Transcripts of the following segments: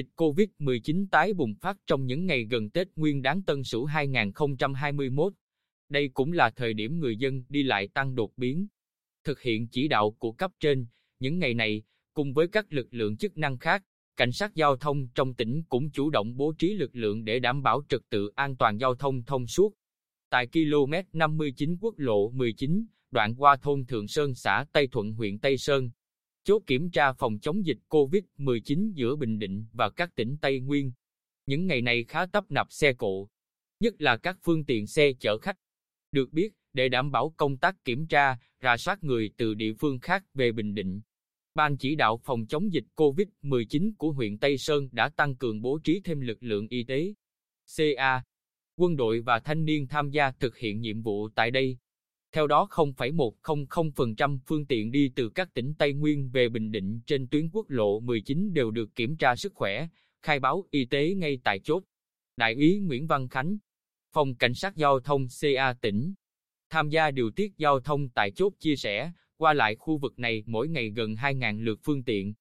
Dịch COVID-19 tái bùng phát trong những ngày gần Tết Nguyên đán Tân Sửu 2021. Đây cũng là thời điểm người dân đi lại tăng đột biến. Thực hiện chỉ đạo của cấp trên, những ngày này, cùng với các lực lượng chức năng khác, cảnh sát giao thông trong tỉnh cũng chủ động bố trí lực lượng để đảm bảo trật tự an toàn giao thông thông suốt. Tại km 59 quốc lộ 19, đoạn qua thôn Thượng Sơn xã Tây Thuận huyện Tây Sơn, chốt kiểm tra phòng chống dịch COVID-19 giữa Bình Định và các tỉnh Tây Nguyên. Những ngày này khá tấp nập xe cộ, nhất là các phương tiện xe chở khách. Được biết, để đảm bảo công tác kiểm tra, rà soát người từ địa phương khác về Bình Định, Ban chỉ đạo phòng chống dịch COVID-19 của huyện Tây Sơn đã tăng cường bố trí thêm lực lượng y tế, CA, quân đội và thanh niên tham gia thực hiện nhiệm vụ tại đây. Theo đó 0,100% phương tiện đi từ các tỉnh Tây Nguyên về Bình Định trên tuyến quốc lộ 19 đều được kiểm tra sức khỏe, khai báo y tế ngay tại chốt. Đại úy Nguyễn Văn Khánh, Phòng Cảnh sát Giao thông CA tỉnh, tham gia điều tiết giao thông tại chốt chia sẻ, qua lại khu vực này mỗi ngày gần 2.000 lượt phương tiện.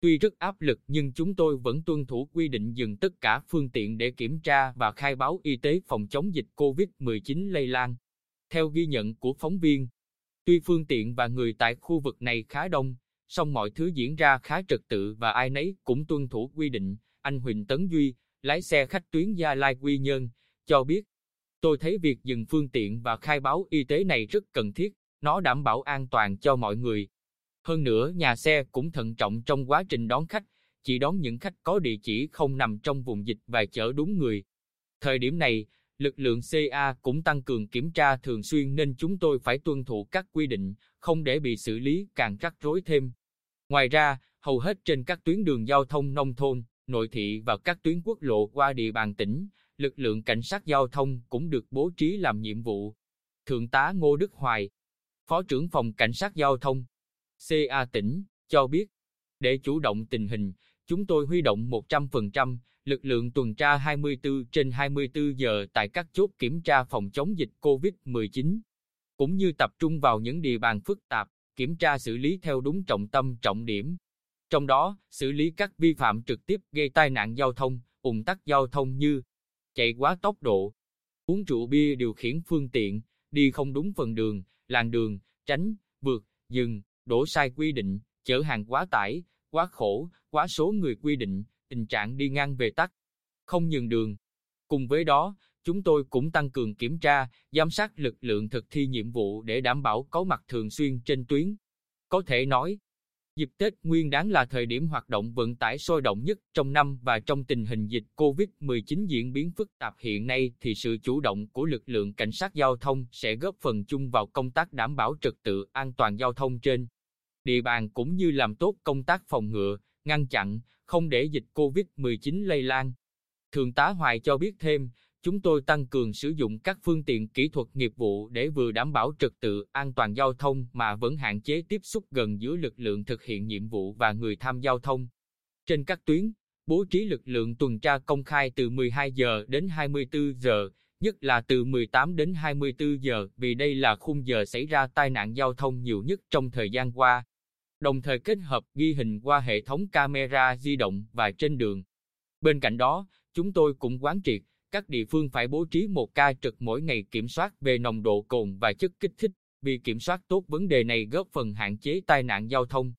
Tuy rất áp lực nhưng chúng tôi vẫn tuân thủ quy định dừng tất cả phương tiện để kiểm tra và khai báo y tế phòng chống dịch COVID-19 lây lan. Theo ghi nhận của phóng viên, tuy phương tiện và người tại khu vực này khá đông, song mọi thứ diễn ra khá trật tự và ai nấy cũng tuân thủ quy định. Anh Huỳnh Tấn Duy, lái xe khách tuyến Gia Lai Quy Nhơn, cho biết, tôi thấy việc dừng phương tiện và khai báo y tế này rất cần thiết, nó đảm bảo an toàn cho mọi người. Hơn nữa, nhà xe cũng thận trọng trong quá trình đón khách, chỉ đón những khách có địa chỉ không nằm trong vùng dịch và chở đúng người. Thời điểm này, lực lượng CA cũng tăng cường kiểm tra thường xuyên nên chúng tôi phải tuân thủ các quy định, không để bị xử lý càng rắc rối thêm. Ngoài ra, hầu hết trên các tuyến đường giao thông nông thôn, nội thị và các tuyến quốc lộ qua địa bàn tỉnh, lực lượng cảnh sát giao thông cũng được bố trí làm nhiệm vụ. Thượng tá Ngô Đức Hoài, Phó trưởng phòng Cảnh sát Giao thông, CA tỉnh, cho biết, để chủ động tình hình, chúng tôi huy động 100% lực lượng tuần tra 24 trên 24 giờ tại các chốt kiểm tra phòng chống dịch COVID-19, cũng như tập trung vào những địa bàn phức tạp, kiểm tra xử lý theo đúng trọng tâm trọng điểm. Trong đó, xử lý các vi phạm trực tiếp gây tai nạn giao thông, ủng tắc giao thông như chạy quá tốc độ, uống rượu bia điều khiển phương tiện, đi không đúng phần đường, làn đường, tránh, vượt, dừng, đổ sai quy định, chở hàng quá tải, quá khổ, quá số người quy định, tình trạng đi ngang về tắt, không nhường đường. Cùng với đó, chúng tôi cũng tăng cường kiểm tra, giám sát lực lượng thực thi nhiệm vụ để đảm bảo có mặt thường xuyên trên tuyến. Có thể nói, Dịp Tết Nguyên đáng là thời điểm hoạt động vận tải sôi động nhất trong năm và trong tình hình dịch COVID-19 diễn biến phức tạp hiện nay thì sự chủ động của lực lượng cảnh sát giao thông sẽ góp phần chung vào công tác đảm bảo trật tự an toàn giao thông trên địa bàn cũng như làm tốt công tác phòng ngừa, ngăn chặn, không để dịch COVID-19 lây lan. Thượng tá Hoài cho biết thêm, chúng tôi tăng cường sử dụng các phương tiện kỹ thuật nghiệp vụ để vừa đảm bảo trật tự an toàn giao thông mà vẫn hạn chế tiếp xúc gần giữa lực lượng thực hiện nhiệm vụ và người tham giao thông. Trên các tuyến, bố trí lực lượng tuần tra công khai từ 12 giờ đến 24 giờ, nhất là từ 18 đến 24 giờ vì đây là khung giờ xảy ra tai nạn giao thông nhiều nhất trong thời gian qua. Đồng thời kết hợp ghi hình qua hệ thống camera di động và trên đường. Bên cạnh đó, chúng tôi cũng quán triệt các địa phương phải bố trí một ca trực mỗi ngày kiểm soát về nồng độ cồn và chất kích thích, vì kiểm soát tốt vấn đề này góp phần hạn chế tai nạn giao thông.